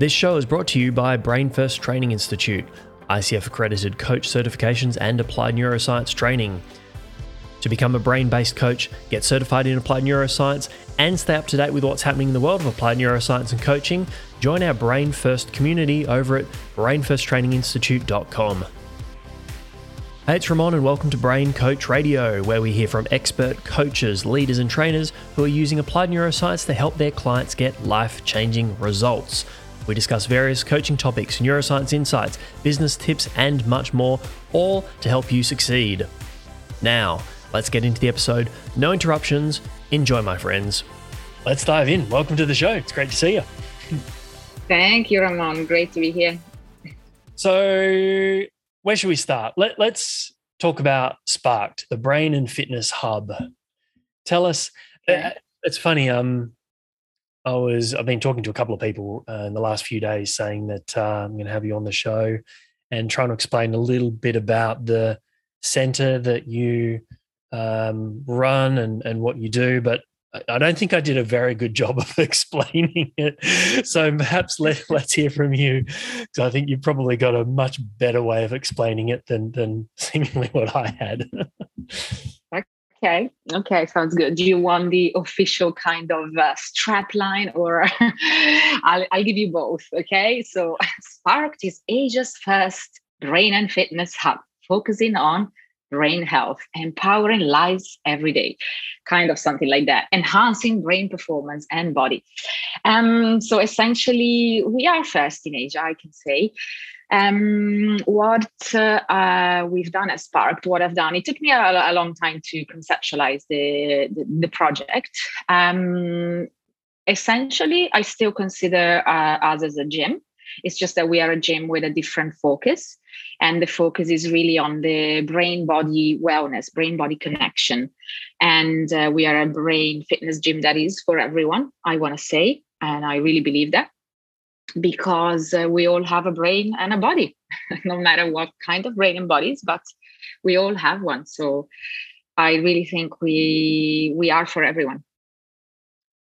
This show is brought to you by Brain First Training Institute, ICF accredited coach certifications and applied neuroscience training. To become a brain based coach, get certified in applied neuroscience, and stay up to date with what's happening in the world of applied neuroscience and coaching, join our Brain First community over at brainfirsttraininginstitute.com. Hey, it's Ramon, and welcome to Brain Coach Radio, where we hear from expert coaches, leaders, and trainers who are using applied neuroscience to help their clients get life changing results. We discuss various coaching topics, neuroscience insights, business tips, and much more, all to help you succeed. Now, let's get into the episode. No interruptions. Enjoy, my friends. Let's dive in. Welcome to the show. It's great to see you. Thank you, Ramon. Great to be here. So, where should we start? Let, let's talk about Sparked, the brain and fitness hub. Tell us. Uh, it's funny. Um, I was I've been talking to a couple of people uh, in the last few days saying that uh, I'm going to have you on the show and trying to explain a little bit about the center that you um, run and and what you do, but I don't think I did a very good job of explaining it. So perhaps let, let's hear from you, because I think you've probably got a much better way of explaining it than than seemingly what I had. Okay. Okay. Sounds good. Do you want the official kind of uh, strap line or I'll, I'll give you both. Okay. So Sparked is Asia's first brain and fitness hub, focusing on brain health, empowering lives every day, kind of something like that, enhancing brain performance and body. Um, so essentially, we are first in Asia, I can say. Um, what uh, we've done at Sparked, what I've done, it took me a, a long time to conceptualize the, the, the project. Um, essentially, I still consider uh, us as a gym. It's just that we are a gym with a different focus. And the focus is really on the brain body wellness, brain body connection. And uh, we are a brain fitness gym that is for everyone, I want to say. And I really believe that because uh, we all have a brain and a body, no matter what kind of brain and bodies, but we all have one. So I really think we we are for everyone.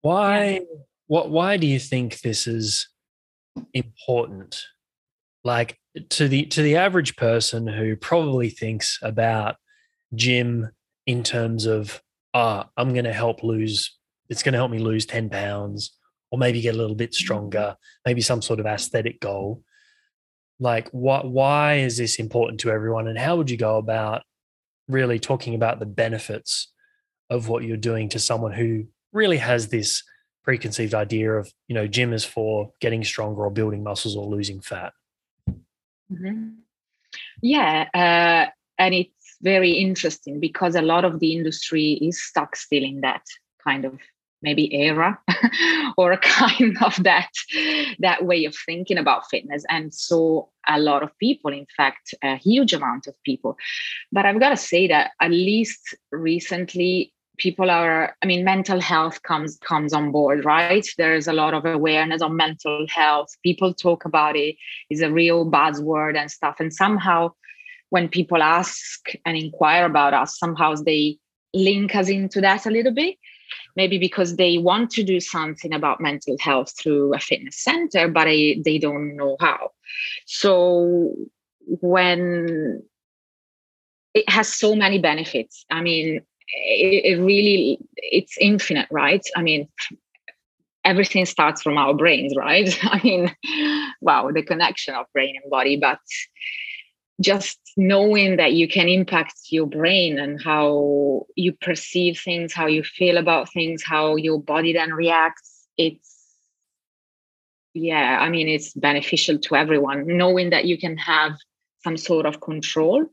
Why? What? Why do you think this is important? Like to the to the average person who probably thinks about gym in terms of, ah, oh, I'm going to help lose. It's going to help me lose ten pounds or maybe get a little bit stronger, maybe some sort of aesthetic goal. Like, what? Why is this important to everyone, and how would you go about really talking about the benefits of what you're doing to someone who really has this preconceived idea of, you know, gym is for getting stronger or building muscles or losing fat? Mm-hmm. Yeah, uh, and it's very interesting because a lot of the industry is stuck still in that kind of maybe era or a kind of that that way of thinking about fitness. And so a lot of people in fact a huge amount of people. But i've got to say that at least recently people are i mean mental health comes comes on board right? There's a lot of awareness on mental health. People talk about it. is a real buzzword and stuff. And somehow when people ask and inquire about us somehow they link us into that a little bit maybe because they want to do something about mental health through a fitness center but I, they don't know how. So when it has so many benefits i mean it, it really it's infinite right? I mean everything starts from our brains right? I mean wow the connection of brain and body but just knowing that you can impact your brain and how you perceive things, how you feel about things, how your body then reacts, it's yeah, I mean, it's beneficial to everyone. Knowing that you can have some sort of control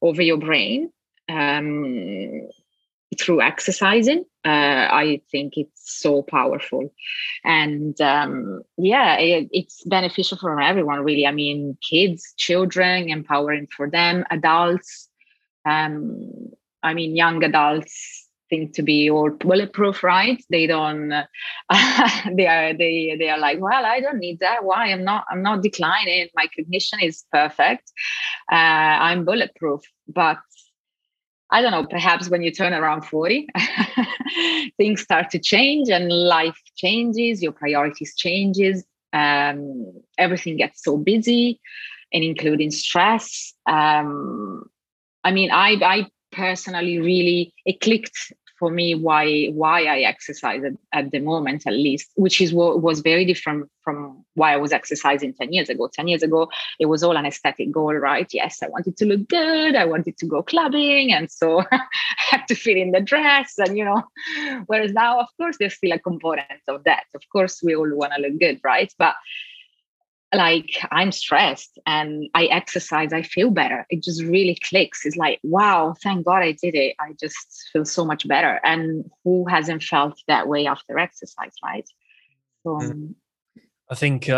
over your brain um, through exercising uh, i think it's so powerful. And um, yeah it, it's beneficial for everyone really. I mean kids children empowering for them. Adults um, i mean young adults think to be all bulletproof right? They don't uh, they are they they are like well i don't need that. Why? I'm not i'm not declining. My cognition is perfect. Uh, i'm bulletproof. But I don't know, perhaps when you turn around 40, things start to change and life changes, your priorities changes, um, everything gets so busy and including stress. Um, i mean i i personally really it clicked for me why why I exercise at, at, the moment at least, which is what was very different from why I was exercising 10 years ago. 10 years ago, it was all an aesthetic goal, right? Yes, I wanted to look good, I wanted to go clubbing, and so I had to fit in the dress. And you know, whereas now, of course, there's still a component of that. Of course, we all want to look good, right? But like I'm stressed and I exercise, I feel better. It just really clicks. It's like, wow, thank God I did it. I just feel so much better. And who hasn't felt that way after exercise, right? So, mm. um, I think uh,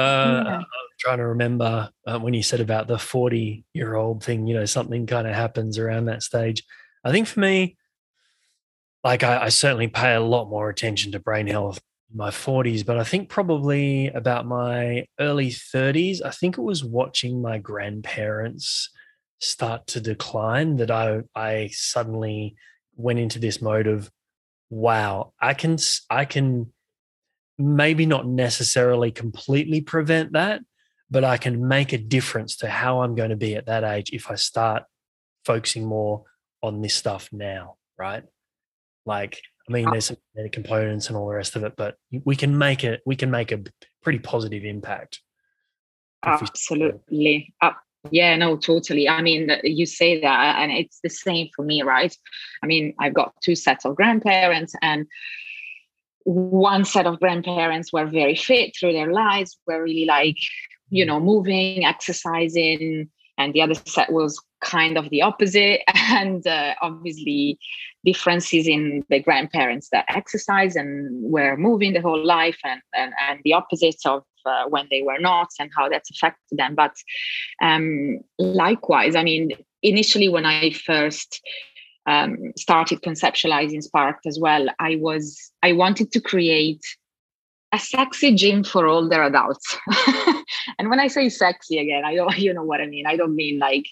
yeah. I'm trying to remember uh, when you said about the 40 year old thing, you know, something kind of happens around that stage. I think for me, like I, I certainly pay a lot more attention to brain health my 40s, but I think probably about my early 30s, I think it was watching my grandparents start to decline that I I suddenly went into this mode of wow, I can I can maybe not necessarily completely prevent that, but I can make a difference to how I'm going to be at that age if I start focusing more on this stuff now, right? Like I mean, there's some components and all the rest of it, but we can make it. We can make a pretty positive impact. Absolutely. Uh, yeah, no, totally. I mean, you say that, and it's the same for me, right? I mean, I've got two sets of grandparents, and one set of grandparents were very fit through their lives, were really like, you know, moving, exercising, and the other set was kind of the opposite. And uh, obviously differences in the grandparents that exercise and were moving the whole life and, and, and the opposite of uh, when they were not and how that's affected them. But um, likewise i mean initially when i first um, started conceptualizing sparked as well i was i wanted to create a sexy gym for older adults and when i say sexy again i don't you know what i mean i don't mean like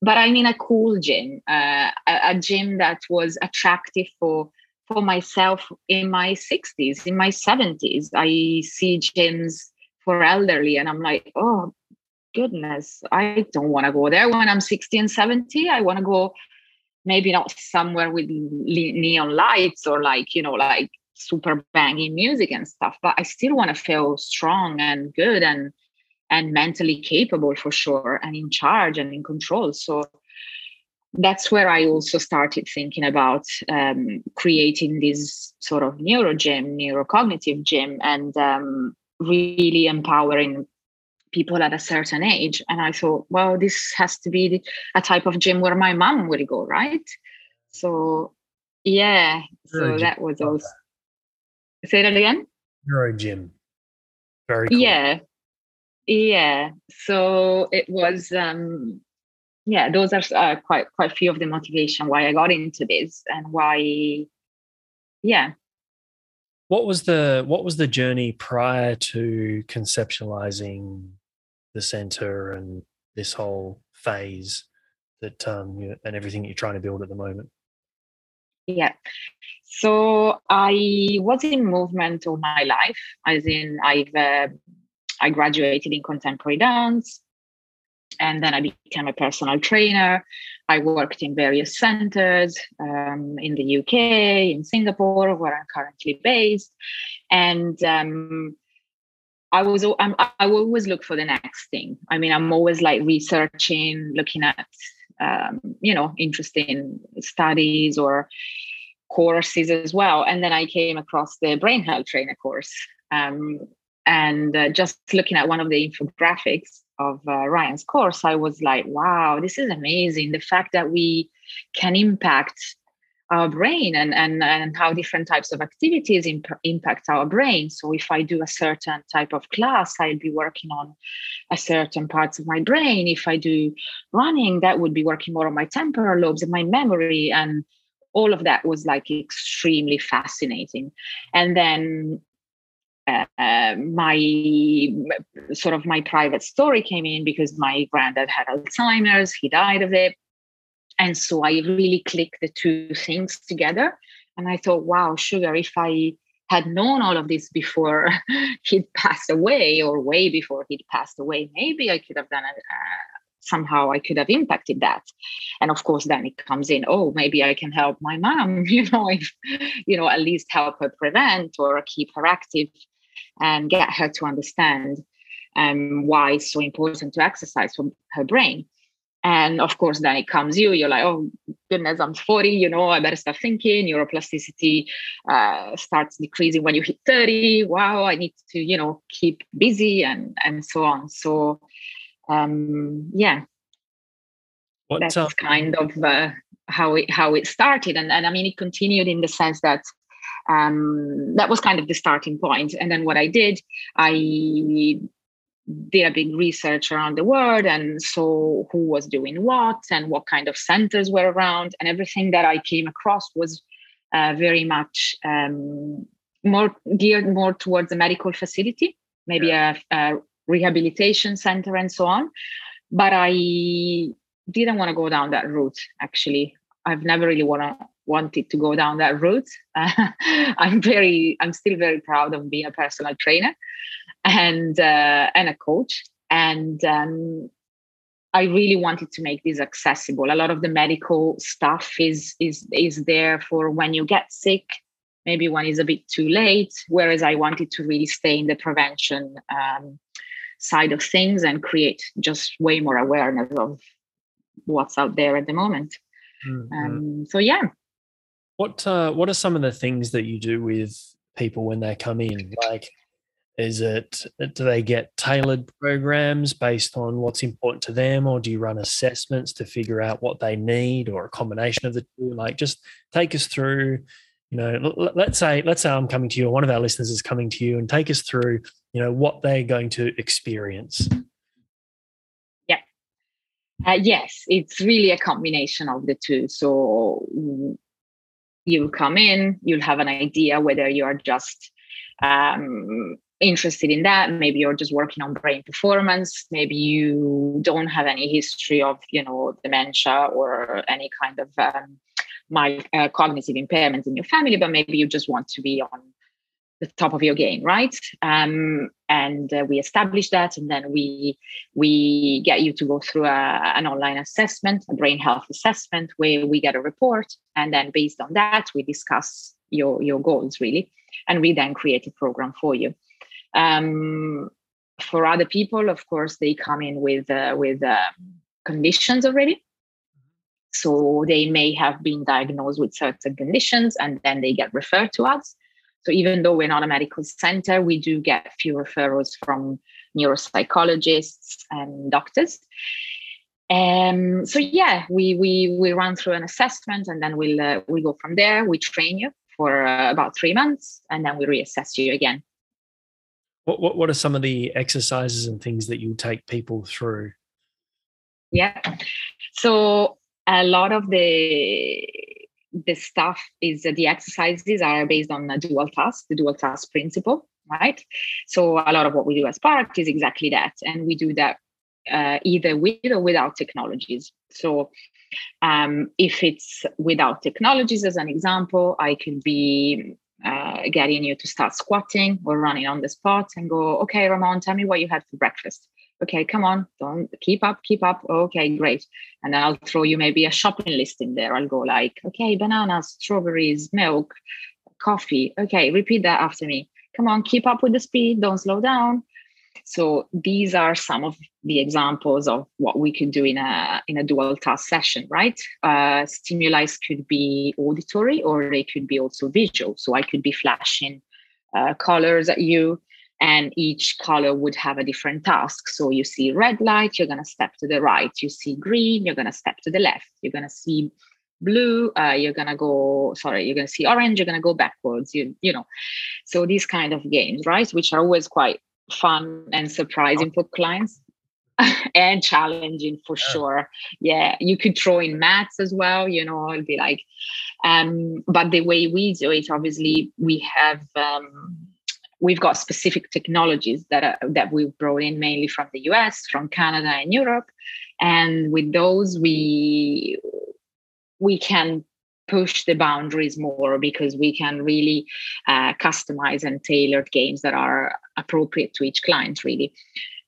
but I mean a cool gym, uh, a, a, gym that was attractive for for myself in my 60s, in my 70s. I see gyms for elderly, and I'm like, oh goodness, I don't want to go there when I'm 60 and 70. I want to go maybe not somewhere with neon lights or like you know like super banging music and stuff, but I still want to feel strong and good and and mentally capable for sure and in charge and in control. So that's where i also started thinking about um, creating this sort of neuro gym neurocognitive gym and um, really empowering people at a certain age. And i thought well this has to be a type of gym where my mom will go right? So yeah so that was also say that again? Neuro gym. Very cool. yeah. Yeah. So it was um yeah those are uh, quite quite few of the motivation why i got into this and why yeah. What was the what was the journey prior to conceptualizing the center and this whole phase that um you, and everything you're trying to build at the moment yeah so i was in movement all my life as in i've uh, I graduated in contemporary dance and then I became a personal trainer. I worked in various centers um, in the UK, in Singapore, where I'm currently based, and um, I was I'm, I always look for the next thing. I mean, I'm always like researching, looking at um, you know interesting studies or courses as well. And then I came across the brain health trainer course. Um, and uh, just looking at one of the infographics of uh, Ryan's course, I was like, wow, this is amazing. The fact that we can impact our brain and, and, and how different types of activities imp- impact our brain. So, if I do a certain type of class, I'll be working on a certain parts of my brain. If I do running, that would be working more on my temporal lobes and my memory. And all of that was like extremely fascinating. And then uh, my sort of my private story came in because my granddad had Alzheimer's, he died of it. And so I really clicked the two things together. And I thought, wow, sugar, if I had known all of this before he'd passed away or way before he'd passed away, maybe I could have done it. Somehow I could have impacted that. And of course, then it comes in, oh, maybe I can help my mom, you know, if, you know, at least help her prevent or keep her active and get her to understand um, why it's so important to exercise for her brain. And of course, then it comes you, you're like, oh, goodness, I'm 40, you know, I better start thinking. Neuroplasticity uh, starts decreasing when you hit 30. Wow, I need to, you know, keep busy and, and so on. So, um, yeah, what, that's uh, kind of uh, how it how it started. And, and I mean, it continued in the sense that um, that was kind of the starting point. And then what I did, I did a big research around the world and saw who was doing what and what kind of centers were around. And everything that i came across was uh, very much um, more geared more towards a medical facility maybe yeah. a, a, rehabilitation center and so on. But i didn't want to go down that route actually. I've never really want wanted to go down that route. Uh, i'm very i'm still very proud of being a personal trainer and uh, and a coach and um, I really wanted to make this accessible. A lot of the medical stuff is is is there for when you get sick, maybe when it's a bit too late. Whereas I wanted to really stay in the prevention um, side of things and create just way more awareness of what's out there at the moment. Mm-hmm. Um, so yeah. What uh, what are some of the things that you do with people when they come in? Like is it do they get tailored programs based on what's important to them, or do you run assessments to figure out what they need, or a combination of the two? Like, just take us through. You know, let's say let's say I'm coming to you, or one of our listeners is coming to you, and take us through. You know what they're going to experience. Yeah. Uh, yes, it's really a combination of the two. So you come in, you'll have an idea whether you are just um, interested in that. Maybe you're just working on brain performance. Maybe you don't have any history of you know dementia or any kind of um, my uh, cognitive impairment in your family but maybe you just want to be on the top of your game right? Um, and uh, we establish that and then we we get you to go through a, an online assessment a brain health assessment where we get a report and then based on that we discuss your your goals really. And we then create a program for you um, for other people, of course, they come in with uh, with uh, conditions already. So they may have been diagnosed with certain conditions, and then they get referred to us. So even though we're not a medical center, we do get few referrals from neuropsychologists and doctors. Um, so yeah, we we we run through an assessment, and then we'll uh, we go from there. We train you for uh, about three months, and then we reassess you again what, what, what are some of the exercises and things that you take people through? Yeah. So a lot of the the stuff is uh, the exercises are based on a dual task, the dual task principle, right? So a lot of what we do as Spark is exactly that, and we do that uh, either with or without technologies. So um, if it's without technologies, as an example, I could be uh, getting you to start squatting or running on the spot and go, okay, Ramon, tell me what you had for breakfast. Okay, come on, don't keep up, keep up. Okay, great. And then I'll throw you maybe a shopping list in there. I'll go like, okay, bananas, strawberries, milk, coffee. Okay, repeat that after me. Come on, keep up with the speed, don't slow down. So these are some of the examples of what we could do in a in a dual task session, right? Uh, stimuli could be auditory or they could be also visual. So I could be flashing uh, colors at you, and each color would have a different task. So you see red light, you're gonna step to the right. You see green, you're gonna step to the left. You're gonna see blue uh, you're gonna go sorry you're gonna see orange you're gonna go backwards you you know so these kind of games right which are always quite fun and surprising for clients and challenging for yeah. sure yeah you could throw in maths as well you know it'd be like um but the way we do it obviously we have um we've got specific technologies that are, that we've brought in mainly from the US, from Canada and Europe, and with those we we can push the boundaries more because we can really uh, customize and tailor games that are appropriate to each client really.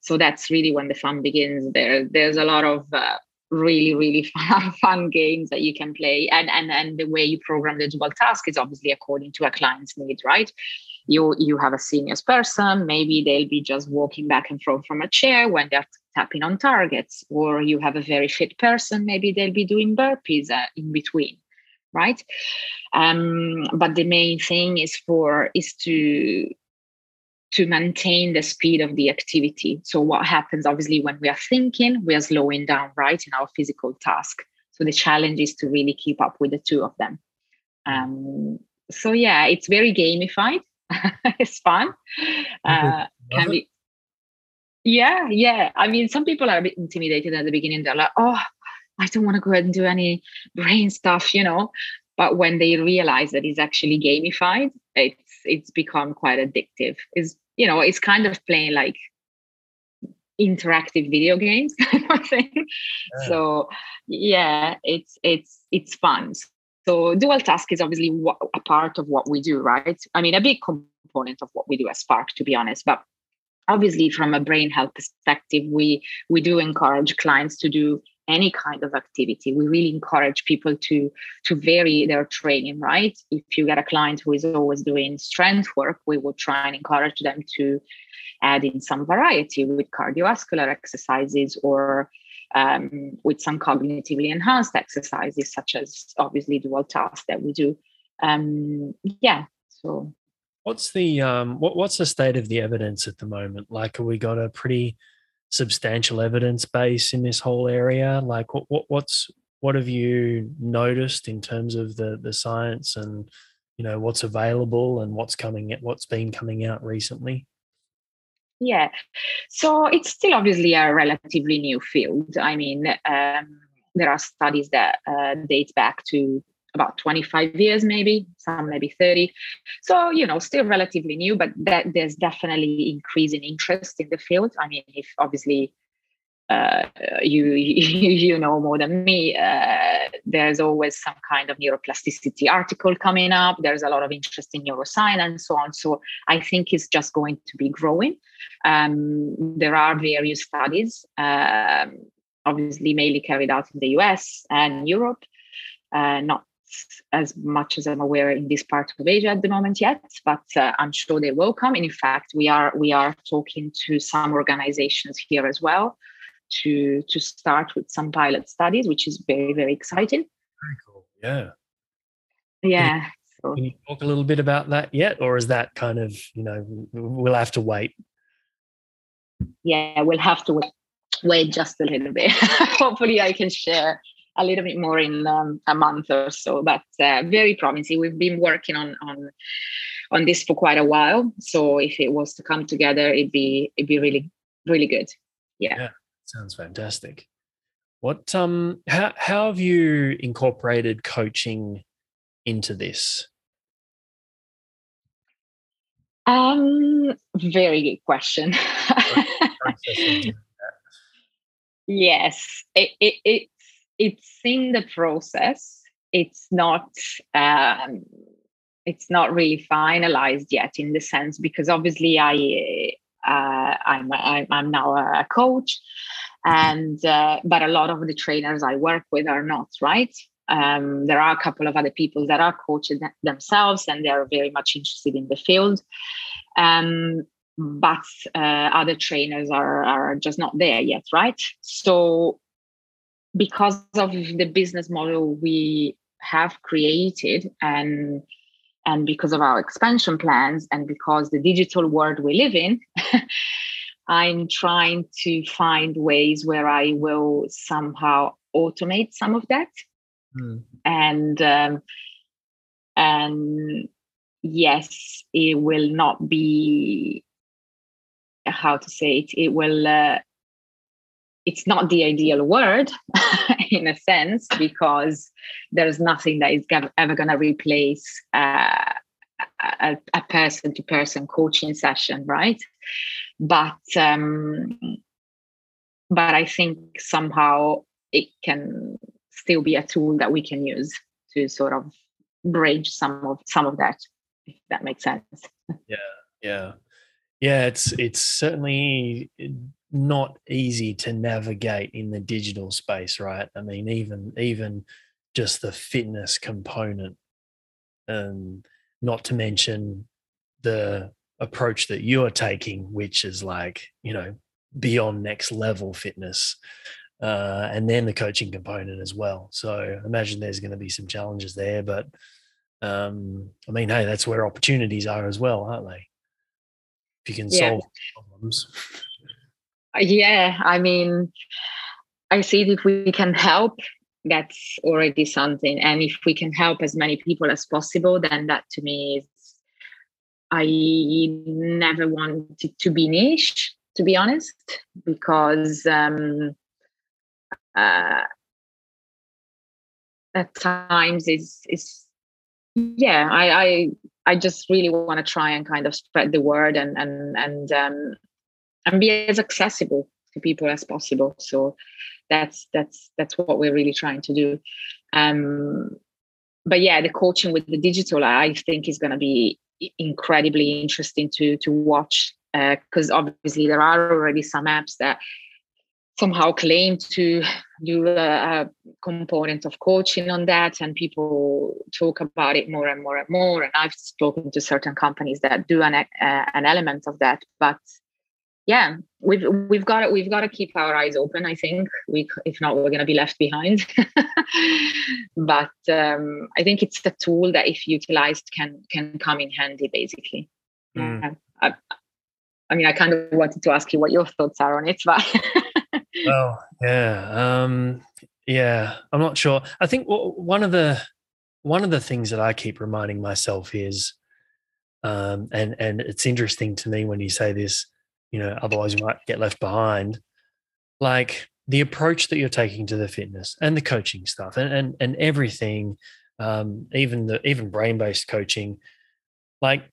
So that's really when the fun begins. There there's a lot of uh, really really fun, fun games that you can play. And and and the way you program the dual task is obviously according to a client's need right? You you have a senior person. Maybe they'll be just walking back and forth from a chair when they're tapping on targets or you have a very fit person. Maybe they'll be doing burpees uh, in between right? Um, but the main thing is for is to to maintain the speed of the activity. So what happens obviously when we are thinking we are slowing down right in our physical task. So the challenge is to really keep up with the two of them. Um, so yeah it's very gamified. It's fun. Uh, can be yeah yeah. I mean some people are a bit intimidated at the beginning. They're like oh I don't want to go ahead and do any brain stuff, you know. But when they realize that it's actually gamified, it's it's become quite addictive. Is you know, it's kind of playing like interactive video games I think. Yeah. So yeah, it's it's it's fun. So dual task is obviously a part of what we do, right? I mean, a big component of what we do as Spark, to be honest. But obviously, from a brain health perspective, we we do encourage clients to do any kind of activity we really encourage people to to vary their training right? If you get a client who is always doing strength work we would try and encourage them to add in some variety with cardiovascular exercises or um, with some cognitively enhanced exercises such as obviously dual tasks that we do. Um, yeah so. What's the um, what, what's the state of the evidence at the moment? Like have we got a pretty substantial evidence base in this whole area? Like, what, what what's what have you noticed in terms of the the science and you know what's available and what's coming what's been coming out recently? Yeah, so it's still obviously a relatively new field. I mean, um, there are studies that uh, date back to about 25 years maybe some maybe 30 so you know still relatively new but that there's definitely increasing interest in the field. I mean if obviously uh, you you know more than me uh, there's always some kind of neuroplasticity article coming up. There's a lot of interest in neuroscience and so on. So i think it's just going to be growing. Um, there are various studies um, obviously mainly carried out in the us and europe uh, not as much as I'm aware in this part of Asia at the moment yet, but uh, I'm sure they will come. And in fact, we are we are talking to some organizations here as well to to start with some pilot studies, which is very very exciting. Very cool. Yeah. Yeah. Can you, can you talk a little bit about that yet, or is that kind of you know we'll have to wait? Yeah, we'll have to wait, wait just a little bit. Hopefully, I can share a little bit more in um, a month or so, but uh, very promising. We've been working on on on this for quite a while, so if it was to come together, it'd be it'd be really really good. Yeah, yeah sounds fantastic. What um how how have you incorporated coaching into this? Um, very good question. yes, it, it, it it's in the process. It's not um, it's not really finalized yet in the sense because obviously i uh, I'm, I'm now a coach and uh, but a lot of the trainers i work with are not right? Um, there are a couple of other people that are coaches themselves and they're very much interested in the field. Um, but uh, other trainers are, are just not there yet right? So because of the business model we have created and and because of our expansion plans and because the digital world we live in i'm trying to find ways where i will somehow automate some of that mm. and um, and yes it will not be how to say it it will uh, it's not the ideal word in a sense because there's nothing that is ever going to replace uh, a, person to person coaching session right? But um but i think somehow it can still be a tool that we can use to sort of bridge some of some of that if that makes sense. Yeah yeah. Yeah it's it's certainly not easy to navigate in the digital space right i mean even even just the fitness component and not to mention the approach that you're taking which is like you know beyond next level fitness uh, and then the coaching component as well. So imagine there's going to be some challenges there, but um, I mean, hey, that's where opportunities are as well, aren't they? If you can yeah. solve problems. Yeah, I mean, I see if we can help, that's already something. And if we can help as many people as possible, then that to me is, I never wanted to be niche, to be honest, because um, uh, at times is is yeah I I I just really want to try and kind of spread the word and and and um, and be as accessible to people as possible. So that's that's that's what we're really trying to do. Um, but yeah, the coaching with the digital, I think, is going to be incredibly interesting to to watch because uh, obviously there are already some apps that somehow claim to do a, a, component of coaching on that and people talk about it more and more and more and i've spoken to certain companies that do an, uh, an element of that but yeah we've we've got to, we've got to keep our eyes open i think we if not we're going to be left behind but um, i think it's a tool that if utilized can can come in handy basically mm. I, I mean i kind of wanted to ask you what your thoughts are on it but well, yeah, um, yeah. I'm not sure. I think one of the one of the things that I keep reminding myself is, um, and and it's interesting to me when you say this. You know, otherwise you might get left behind. Like the approach that you're taking to the fitness and the coaching stuff and and and everything, um, even the even brain based coaching, like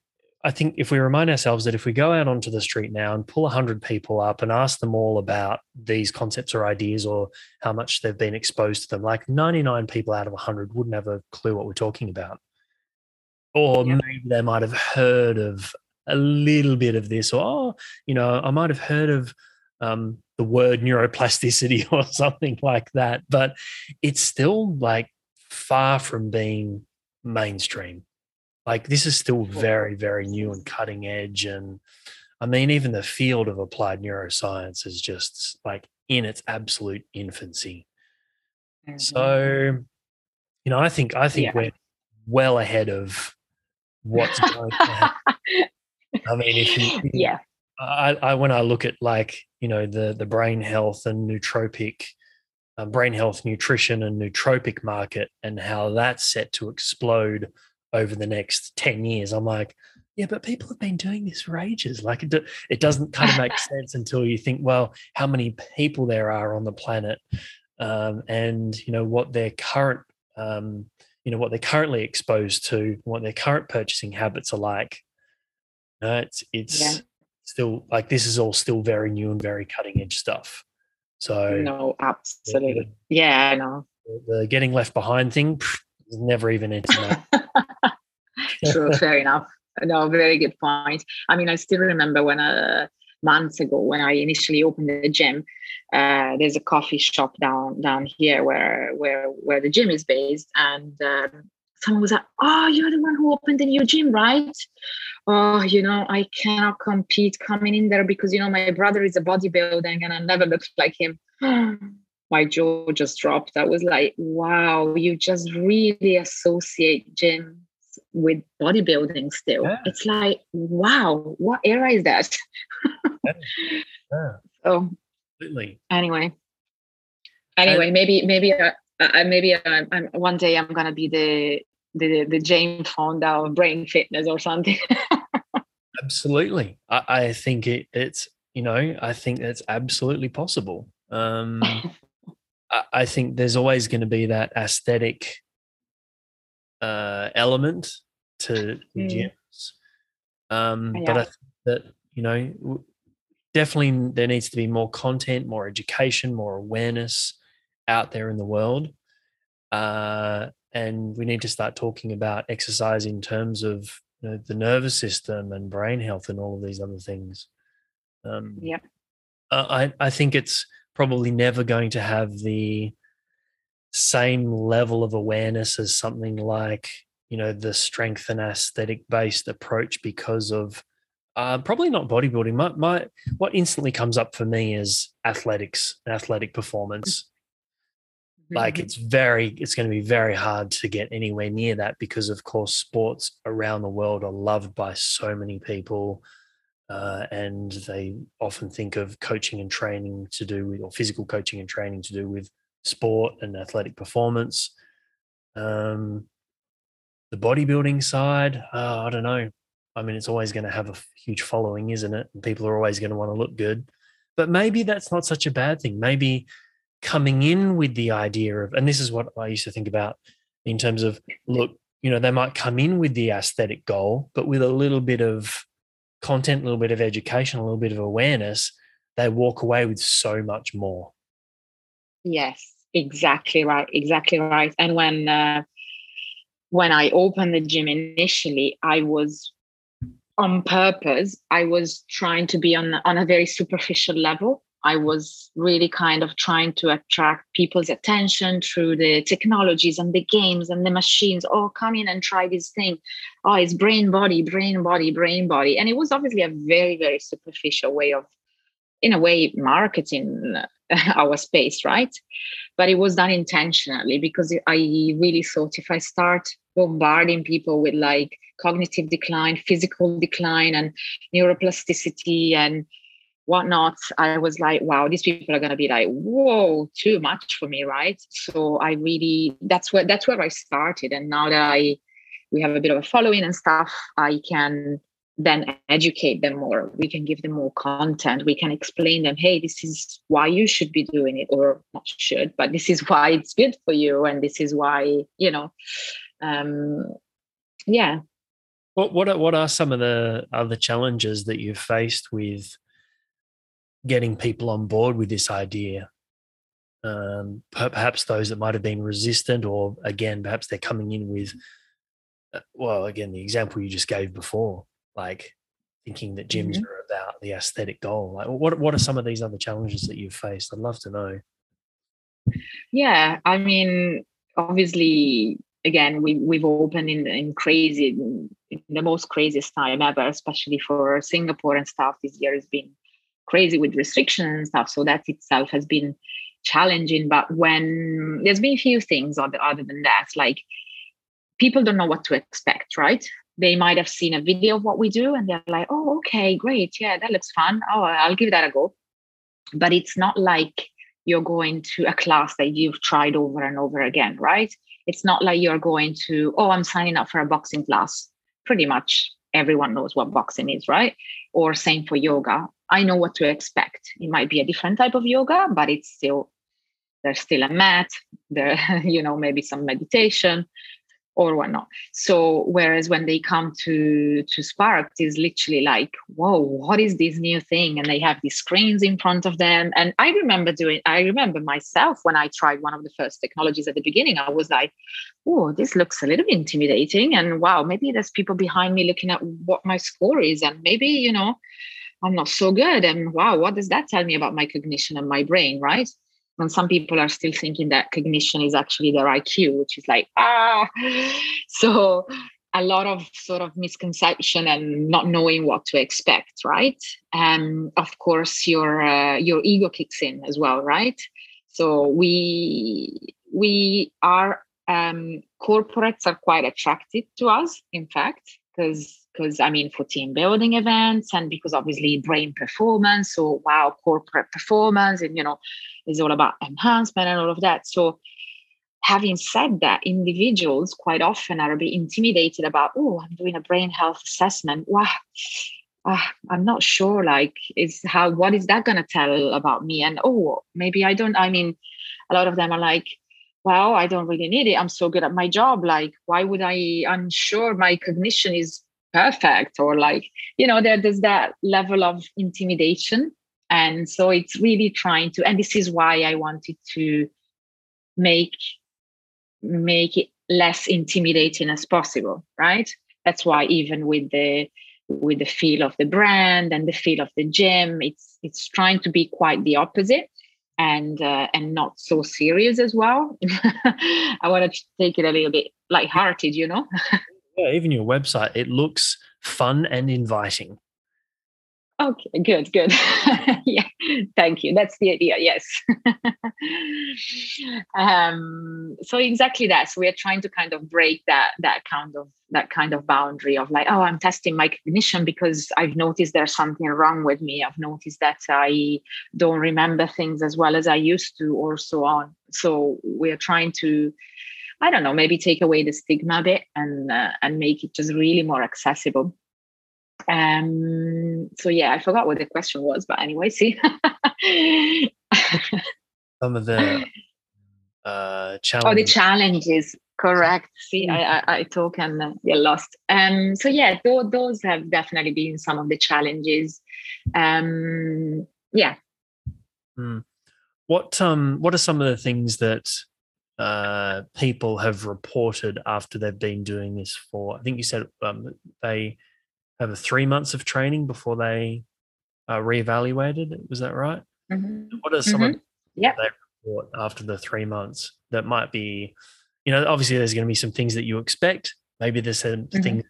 I think if we remind ourselves that if we go out onto the street now and pull 100 people up and ask them all about these concepts or ideas or how much they've been exposed to them, like 99 people out of 100 wouldn't have a clue what we're talking about. Or yeah. maybe they might have heard of a little bit of this, or, oh, you know, I might have heard of um, the word neuroplasticity or something like that. But it's still like far from being mainstream like this is still very, very new and cutting edge. And I mean, even the field of applied neuroscience is just like in its absolute infancy. Mm-hmm. So, you know, I think I think yeah. we're well ahead of what's going to happen. I mean, if you, yeah, I, I when I look at like you know the the brain health and nootropic, uh, brain health nutrition and nootropic market and how that's set to explode over the next 10 years. I'm like, yeah, but people have been doing this for ages. Like it, it doesn't kind of make sense until you think, well, how many people there are on the planet, um, and you know what their current, um, you know what they're currently exposed to, what their current purchasing habits are like. You know, it's it's yeah. still like this is all still very new and very cutting edge stuff. So no, absolutely, yeah, I know. The, the getting left behind thing is never even into True, fair enough. No, very good point. I mean, I still remember when uh, months ago when I initially opened the gym. Uh, there's a coffee shop down down here where where where the gym is based, and um, someone was like, "Oh, you're the one who opened the new gym, right?" Oh, you know, I cannot compete coming in there because you know my brother is a bodybuilding and I never looked like him. my jaw just dropped. I was like, wow, you just really associate gyms with bodybuilding still. Yeah. It's like, wow, what era is that? yeah. yeah. So Absolutely. anyway, anyway, maybe maybe uh, uh, maybe uh, I'm, one day I'm gonna be the the the Jane Fonda of brain fitness or something. absolutely, I, I think it, it's you know I think that's absolutely possible. Um, I think there's always going to be that aesthetic uh, element to, mm. gyms. Um, yeah. But I think that, you know, definitely there needs to be more content, more education, more awareness out there in the world. Uh, and we need to start talking about exercise in terms of you know, the nervous system and brain health and all of these other things. Um, yeah, I I think it's probably never going to have the same level of awareness as something like you know the strength and aesthetic based approach because of uh, probably not bodybuilding. My, my what instantly comes up for me is athletics and athletic performance. Like mm-hmm. it's very, it's going to be very hard to get anywhere near that because, of course, sports around the world are loved by so many people, uh, and they often think of coaching and training to do with, or physical coaching and training to do with sport and athletic performance. Um, the bodybuilding side, uh, I don't know. I mean, it's always going to have a huge following, isn't it? And people are always going to want to look good. But maybe that's not such a bad thing. Maybe coming in with the idea of, and this is what I used to think about in terms of, look, you know, they might come in with the aesthetic goal, but with a little bit of content, a little bit of education, a little bit of awareness, they walk away with so much more. Yes, exactly right. Exactly right. And when, uh, when I opened the gym initially, I was on purpose. I was trying to be on on a very superficial level. I was really kind of trying to attract people's attention through the technologies and the games and the machines. Oh, come in and try this thing. Oh, it's brain body, brain body, brain body. And it was obviously a very, very superficial way of, in a way, marketing our space, right? But it was done intentionally because I really thought if I start bombarding people with like cognitive decline, physical decline, and neuroplasticity and whatnot, I was like, wow, these people are gonna be like, whoa, too much for me, right? So I really that's where that's where I started. And now that I we have a bit of a following and stuff, I can then educate them more. We can give them more content. We can explain them, hey, this is why you should be doing it, or not should, but this is why it's good for you, and this is why, you know, um, yeah. What what are, what are some of the other challenges that you've faced with getting people on board with this idea? Um, perhaps those that might have been resistant, or again, perhaps they're coming in with, uh, well, again, the example you just gave before like thinking that gyms mm-hmm. are about the aesthetic goal like what what are some of these other challenges that you've faced i'd love to know yeah i mean obviously again we, we've opened in, in crazy in the most craziest time ever especially for singapore and stuff this year has been crazy with restrictions and stuff so that itself has been challenging but when there's been a few things other, other than that like people don't know what to expect right they might have seen a video of what we do and they're like, oh, okay, great. Yeah, that looks fun. Oh, I'll give that a go. But it's not like you're going to a class that you've tried over and over again, right? It's not like you're going to, oh, I'm signing up for a boxing class. Pretty much everyone knows what boxing is, right? Or same for yoga. I know what to expect. It might be a different type of yoga, but it's still there's still a mat there you know maybe some meditation or whatnot. So whereas when they come to to Spark, it's literally like, whoa, what is this new thing? And they have these screens in front of them. And I remember doing, I remember myself when I tried one of the first technologies at the beginning, I was like, oh, this looks a little bit intimidating. And wow, maybe there's people behind me looking at what my score is. And maybe, you know, I'm not so good. And wow, what does that tell me about my cognition and my brain, right? and some people are still thinking that cognition is actually their iq which is like ah so a lot of sort of misconception and not knowing what to expect right and of course your uh, your ego kicks in as well right so we we are um, corporates are quite attracted to us in fact because because I mean for team building events and because obviously brain performance so wow corporate performance and you know is all about enhancement and all of that. So, having said that, individuals quite often are a bit intimidated about, oh, I'm doing a brain health assessment. Wow. Uh, I'm not sure, like, is how, what is that going to tell about me? And, oh, maybe I don't. I mean, a lot of them are like, well, I don't really need it. I'm so good at my job. Like, why would I? I'm sure my cognition is perfect. Or, like, you know, there, there's that level of intimidation and so it's really trying to and this is why i wanted to make make it less intimidating as possible right that's why even with the with the feel of the brand and the feel of the gym it's it's trying to be quite the opposite and uh, and not so serious as well. I want to take it a little bit light-hearted you know? Yeah even your website it looks fun and inviting Okay, good, good. yeah, thank you. That's the idea. Yes. um, so exactly that. So we're trying to kind of break that that kind of that kind of boundary of like, oh, I'm testing my cognition because I've noticed there's something wrong with me. I've noticed that I don't remember things as well as I used to, or so on. So we're trying to I don't know, maybe take away the stigma a bit and uh, and make it just really more accessible um, so yeah, I forgot what the question was, but anyway, see. Some of the uh, challenges. Oh, the challenges. Correct. See, I, I, I talk and uh, get lost. Um, so yeah, th- those have definitely been some of the challenges. Um, yeah. Mm. What um what are some of the things that uh, people have reported after they've been doing this for? I think you said um, they over three months of training before they are reevaluated. Was that right? Mm-hmm. What are some mm-hmm. of yeah. they report after the three months that might be, you know, obviously there's going to be some things that you expect. Maybe there's some mm-hmm. things,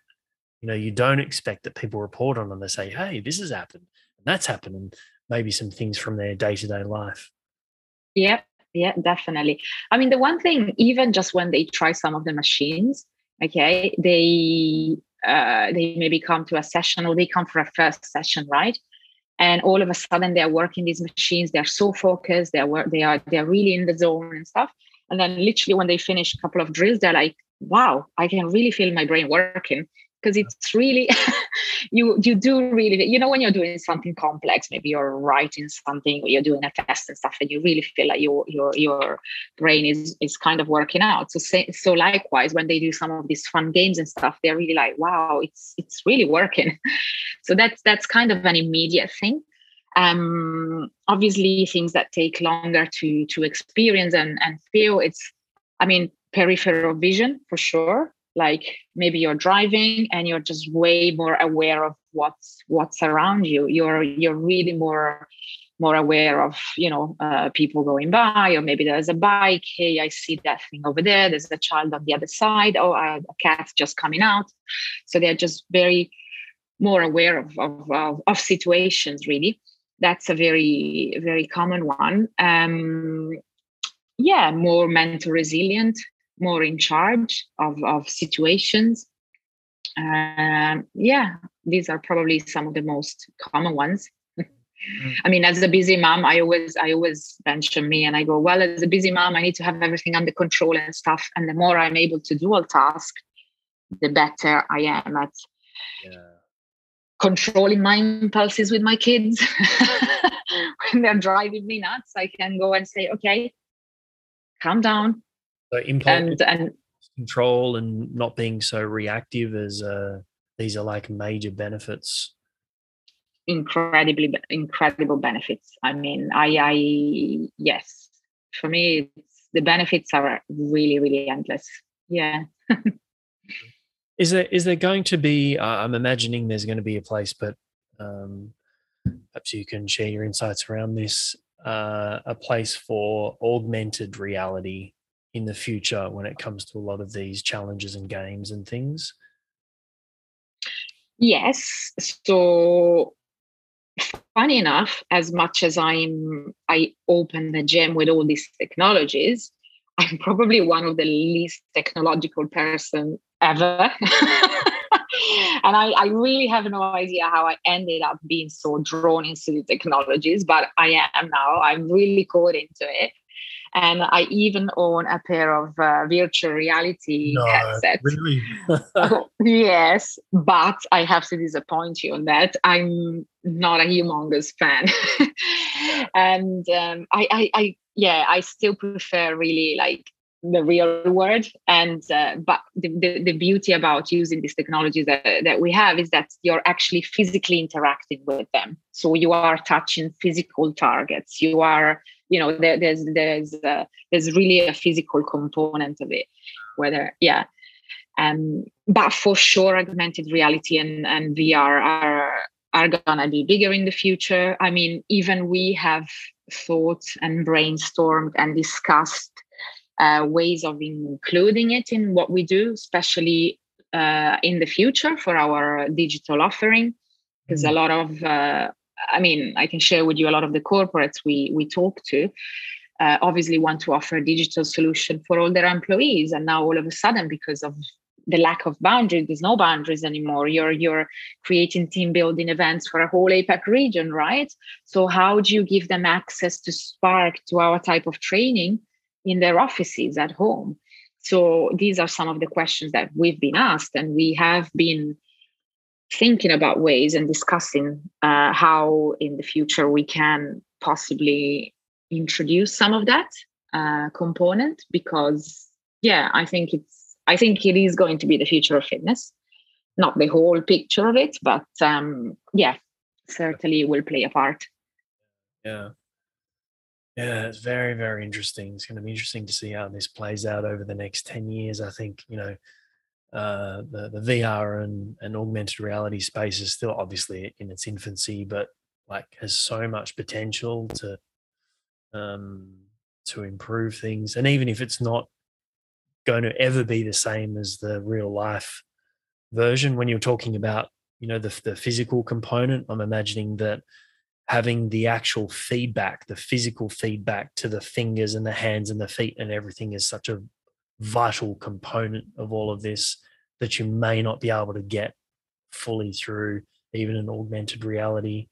you know, you don't expect that people report on and they say, hey, this has happened and that's happened. And maybe some things from their day to day life. Yep. Yeah, definitely. I mean, the one thing, even just when they try some of the machines, okay, they uh, they maybe come to a session or they come for a first session, right? And all of a sudden they're working these machines, they're so focused, they're they are they're really in the zone and stuff. And then literally when they finish a couple of drills, they're like, wow, I can really feel my brain working because it's really you you do really you know when you're doing something complex maybe you're writing something or you're doing a test and stuff and you really feel like your your your brain is is kind of working out. So say, so likewise when they do some of these fun games and stuff they're really like wow it's it's really working. So that's that's kind of an immediate thing. Um obviously things that take longer to to experience and and feel it's i mean peripheral vision for sure like maybe you're driving and you're just way more aware of what's what's around you. You're you're really more more aware of you know uh, people going by or maybe there's a bike. Hey i see that thing over there. There's a child on the other side. Oh a cat's just coming out. So they're just very more aware of, of, of, of situations really. That's a very very common one. Um, yeah more mental resilient more in charge of, of situations. Um, yeah, these are probably some of the most common ones. Mm. I mean, as a busy mom, I always I always mention me and I go, well, as a busy mom, I need to have everything under control and stuff. And the more I'm able to dual task, the better I am at yeah. controlling my impulses with my kids. when they're driving me nuts, I can go and say, okay, calm down, so impulse and, and control and not being so reactive as uh, these are like major benefits. Incredibly, incredible benefits. I mean, I, I yes, for me, the benefits are really, really endless. Yeah. is there is there going to be? Uh, I'm imagining there's going to be a place, but um, perhaps you can share your insights around this. Uh, a place for augmented reality in the future when it comes to a lot of these challenges and games and things? Yes. So funny enough, as much as I'm I open the gym with all these technologies, I'm probably one of the least technological person ever. and I, I, really have no idea how I ended up being so drawn into the technologies, but I am now. I'm really caught into it and I even own a pair of uh, virtual reality no, headsets. Really? yes, but I have to disappoint you on that. I'm not a humongous fan, and um, I, I, I, yeah, I still prefer really like the real world and uh, but the, the, the, beauty about using these technologies that, that we have is that you're actually physically interacting with them so you are touching physical targets you are you know there, there's there's uh, there's really a physical component of it whether yeah. Um but for sure augmented reality and and vr are are gonna be bigger in the future. I mean even we have thought and brainstormed and discussed uh, ways of including it in what we do especially uh, in the future for our digital offering. Because mm. a lot of uh, I mean, I can share with you a lot of the corporates we we talk to. Uh, obviously, want to offer a digital solution for all their employees, and now all of a sudden, because of the lack of boundaries, there's no boundaries anymore. You're you're creating team building events for a whole APAC region, right? So how do you give them access to Spark to our type of training in their offices at home? So these are some of the questions that we've been asked, and we have been thinking about ways and discussing uh, how in the future we can possibly introduce some of that uh, component because yeah i think it's i think it is going to be the future of fitness. Not the whole picture of it but um, yeah certainly will play a part. Yeah. Yeah it's very very interesting. It's going to be interesting to see how this plays out over the next 10 years i think you know uh, the the VR and, and augmented reality space is still obviously in its infancy, but like has so much potential to um, to improve things. And even if it's not going to ever be the same as the real life version, when you're talking about you know the the physical component, I'm imagining that having the actual feedback, the physical feedback to the fingers and the hands and the feet and everything is such a vital component of all of this that you may not be able to get fully through even an augmented reality.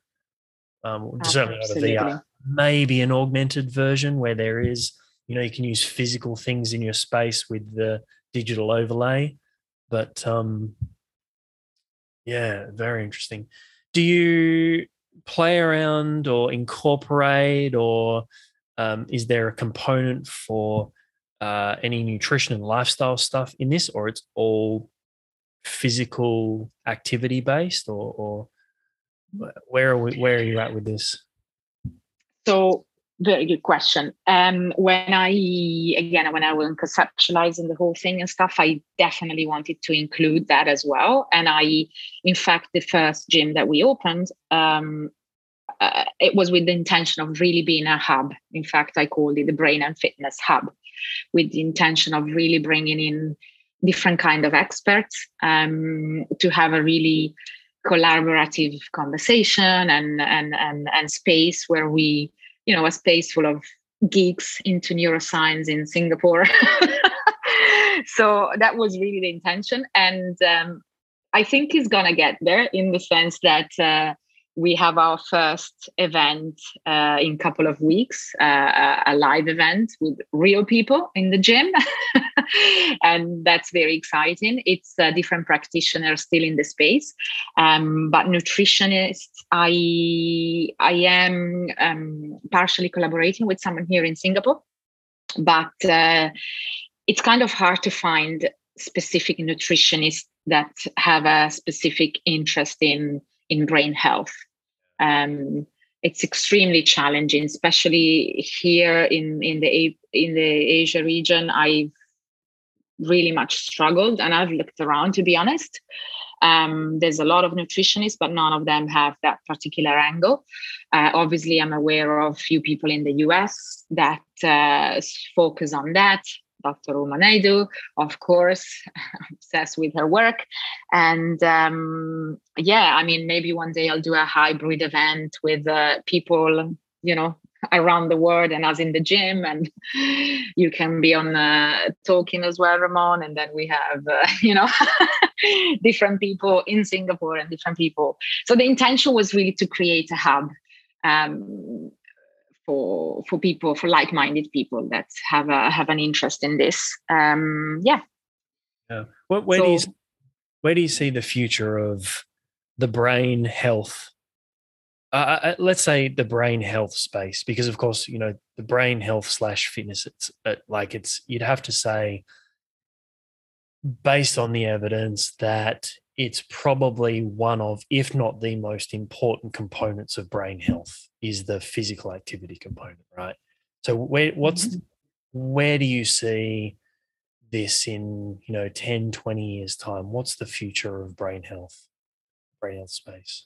Um, certainly not a VR. Maybe an augmented version where there is, you know, you can use physical things in your space with the digital overlay. But um, yeah, very interesting. Do you play around or incorporate, or um, is there a component for uh, any nutrition and lifestyle stuff in this, or it's all physical activity based, or, or where are we, where are you at with this? So very good question. Um, when I again when I was conceptualizing the whole thing and stuff, I definitely wanted to include that as well. And I, in fact, the first gym that we opened, um, uh, it was with the intention of really being a hub. In fact, I called it the Brain and Fitness Hub, with the intention of really bringing in different kind of experts um, to have a really collaborative conversation and, and and and space where we you know a space full of geeks into neuroscience in singapore so that was really the intention and um, i think he's gonna get there in the sense that uh, we have our first event uh, in a couple of weeks, uh, a live event with real people in the gym. and that's very exciting. It's uh, different practitioners still in the space. Um, but nutritionists, I, I am um, partially collaborating with someone here in Singapore. But uh, it's kind of hard to find specific nutritionists that have a specific interest in in brain health. Um, it's extremely challenging, especially here in in the in the Asia region. I've really much struggled, and I've looked around to be honest. Um, there's a lot of nutritionists, but none of them have that particular angle. Uh, obviously, I'm aware of few people in the US that uh, focus on that. Dr. Uma Naidoo, of course, obsessed with her work. And um, yeah, I mean, maybe one day I'll do a hybrid event with uh, people, you know, around the world and us in the gym and you can be on uh, talking as well ramon and then we have uh, you know different people in singapore and different people so the intention was really to create a hub um, for for people for like-minded people that have a have an interest in this. Um yeah. Yeah. What where so, do you where do you see the future of the brain health? Uh, uh, uh, let's say the brain health space because of course you know the brain health slash fitness it's uh, like it's you'd have to say based on the evidence that it's probably one of, if not the most important components of brain health is the physical activity component, right? So where what's mm-hmm. where do you see this in you know 10 20 years time what's the future of brain health brain health space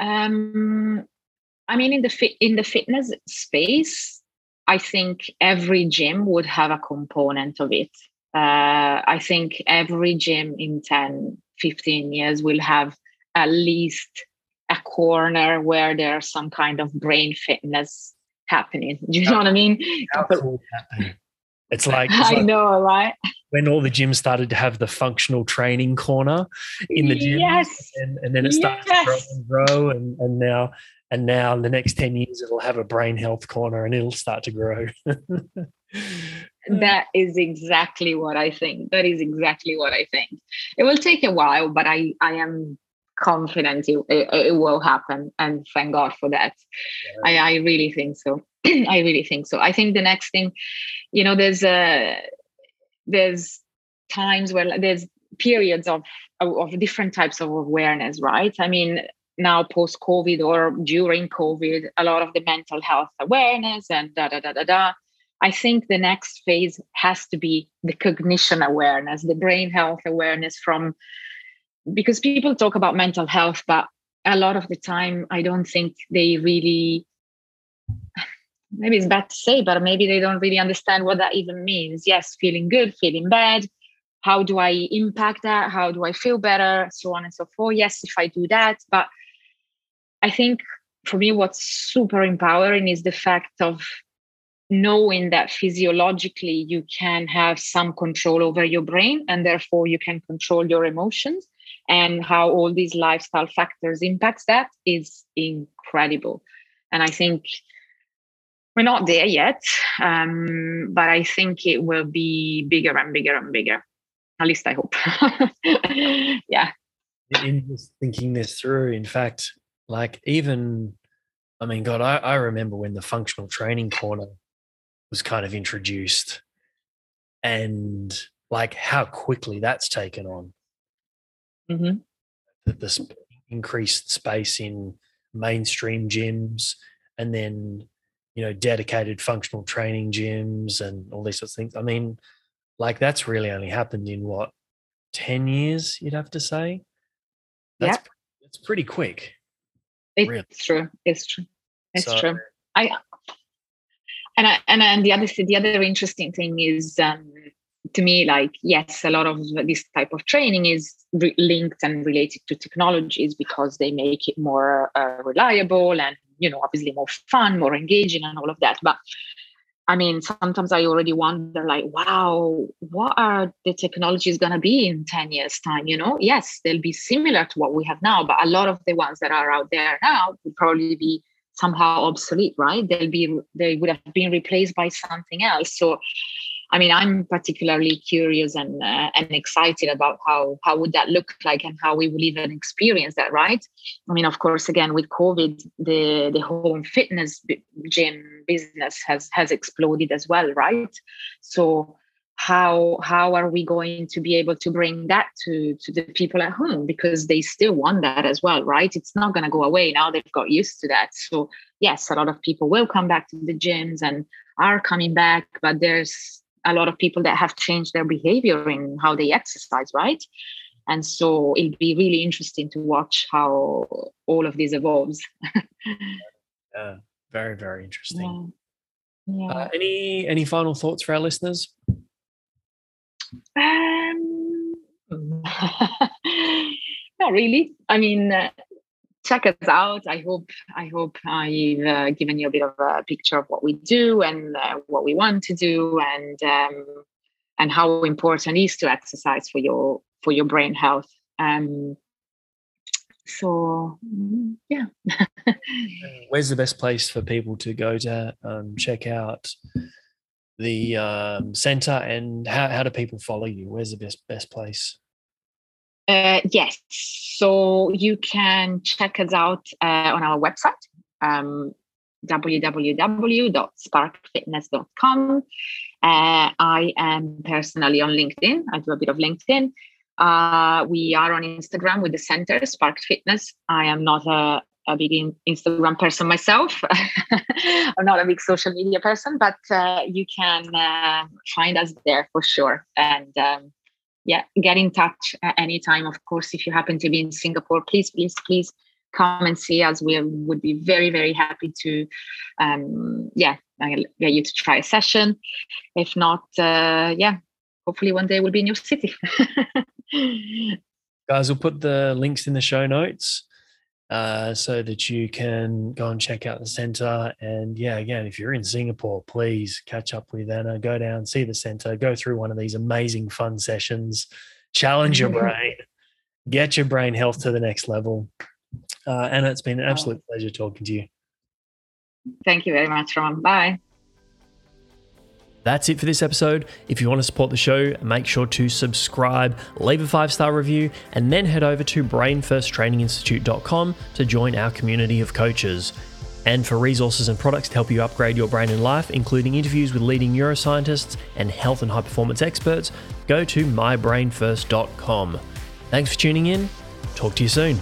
um i mean in the fit in the fitness space i think every gym would have a component of it uh, i think every gym in 10 15 years will have at least a corner where there's some kind of brain fitness happening do you know what i mean it's like, it's I like know, right? When all the gyms started to have the functional training corner in the gym, yes. and, and then it started yes. to grow and grow, and, and now and now in the next 10 years it'll have a brain health corner and it'll start to grow that is exactly what i think that is exactly what i think it will take a while but i i am confident it, it, it will happen and thank god for that yeah. I, I really think so I really think so. I think the next thing, you know, there's a uh, there's times where there's periods of of different types of awareness, right? I mean, now post COVID or during COVID, a lot of the mental health awareness and da da da da da. I think the next phase has to be the cognition awareness, the brain health awareness from because people talk about mental health, but a lot of the time I don't think they really maybe it's bad to say, but maybe they don't really understand what that even means. Yes, feeling good, feeling bad. How do I impact that? How do I feel better? So on and so forth. Yes, if I do that. But I think for me, what's super empowering is the fact of knowing that physiologically you can have some control over your brain and therefore you can control your emotions and how all these lifestyle factors impacts that is incredible and i think we're not there yet, um, but I think it will be bigger and bigger and bigger. At least I hope. yeah. In just thinking this through, in fact, like even, I mean, God, I, I remember when the functional training corner was kind of introduced and like how quickly that's taken on. Mm-hmm. The, the increased space in mainstream gyms and then you know, dedicated functional training gyms and all these sorts of things. I mean, like that's really only happened in what, 10 years, you'd have to say? That's, yeah. It's pretty quick. It's really. true. It's true. It's so, true. I, and I, and and the other the other interesting thing is um, to me like yes a lot of this type of training is re- linked and related to technologies because they make it more uh, reliable and you know obviously more fun more engaging and all of that. But i mean sometimes i already wonder like wow what are the technologies going to be in 10 years time you know? Yes they'll be similar to what we have now but a lot of the ones that are out there now will probably be somehow obsolete right they'll be they would have been replaced by something else so I mean, I'm particularly curious and uh, and excited about how how would that look like and how we will even experience that, right? I mean, of course, again with COVID, the the home fitness gym business has has exploded as well, right? So how how are we going to be able to bring that to to the people at home because they still want that as well right it's not going to go away now they've got used to that so yes a lot of people will come back to the gyms and are coming back but there's a lot of people that have changed their behavior in how they exercise, right? And so it'll be really interesting to watch how all of this evolves. yeah, very, very interesting. Yeah. yeah. Uh, any any final thoughts for our listeners? Um, not really. I mean, uh, check us out. I hope I hope I've uh, given you a bit of a picture of what we do and uh, what we want to do, and um, and how important it is to exercise for your for your brain health. Um, so mm, yeah. Where's the best place for people to go to um, check out the um, center, and how how do people follow you? Where's the best best place? Uh, yes. So you can check us out uh, on our website, um, www.sparkfitness.com. Uh, I am personally on LinkedIn. I do a bit of LinkedIn. Uh, we are on Instagram with the center, Spark Fitness. I am not a, a big Instagram person myself. I'm not a big social media person, but uh, you can uh, find us there for sure. And um, yeah, get in touch at any time. Of course, if you happen to be in Singapore, please, please, please come and see us. We would be very, very happy to, um, yeah, get you to try a session. If not, uh, yeah, hopefully one day we'll be in your city. Guys, we'll put the links in the show notes uh, so that you can go and check out the center. And yeah, again, if you're in Singapore, please catch up with Anna, go down, see the center, go through one of these amazing fun sessions, challenge your brain, get your brain health to the next level. Uh, Anna, it's been an absolute pleasure talking to you. Thank you very much, Ron. Bye. That's it for this episode. If you want to support the show, make sure to subscribe, leave a five star review, and then head over to brainfirsttraininginstitute.com to join our community of coaches. And for resources and products to help you upgrade your brain and life, including interviews with leading neuroscientists and health and high performance experts, go to mybrainfirst.com. Thanks for tuning in. Talk to you soon.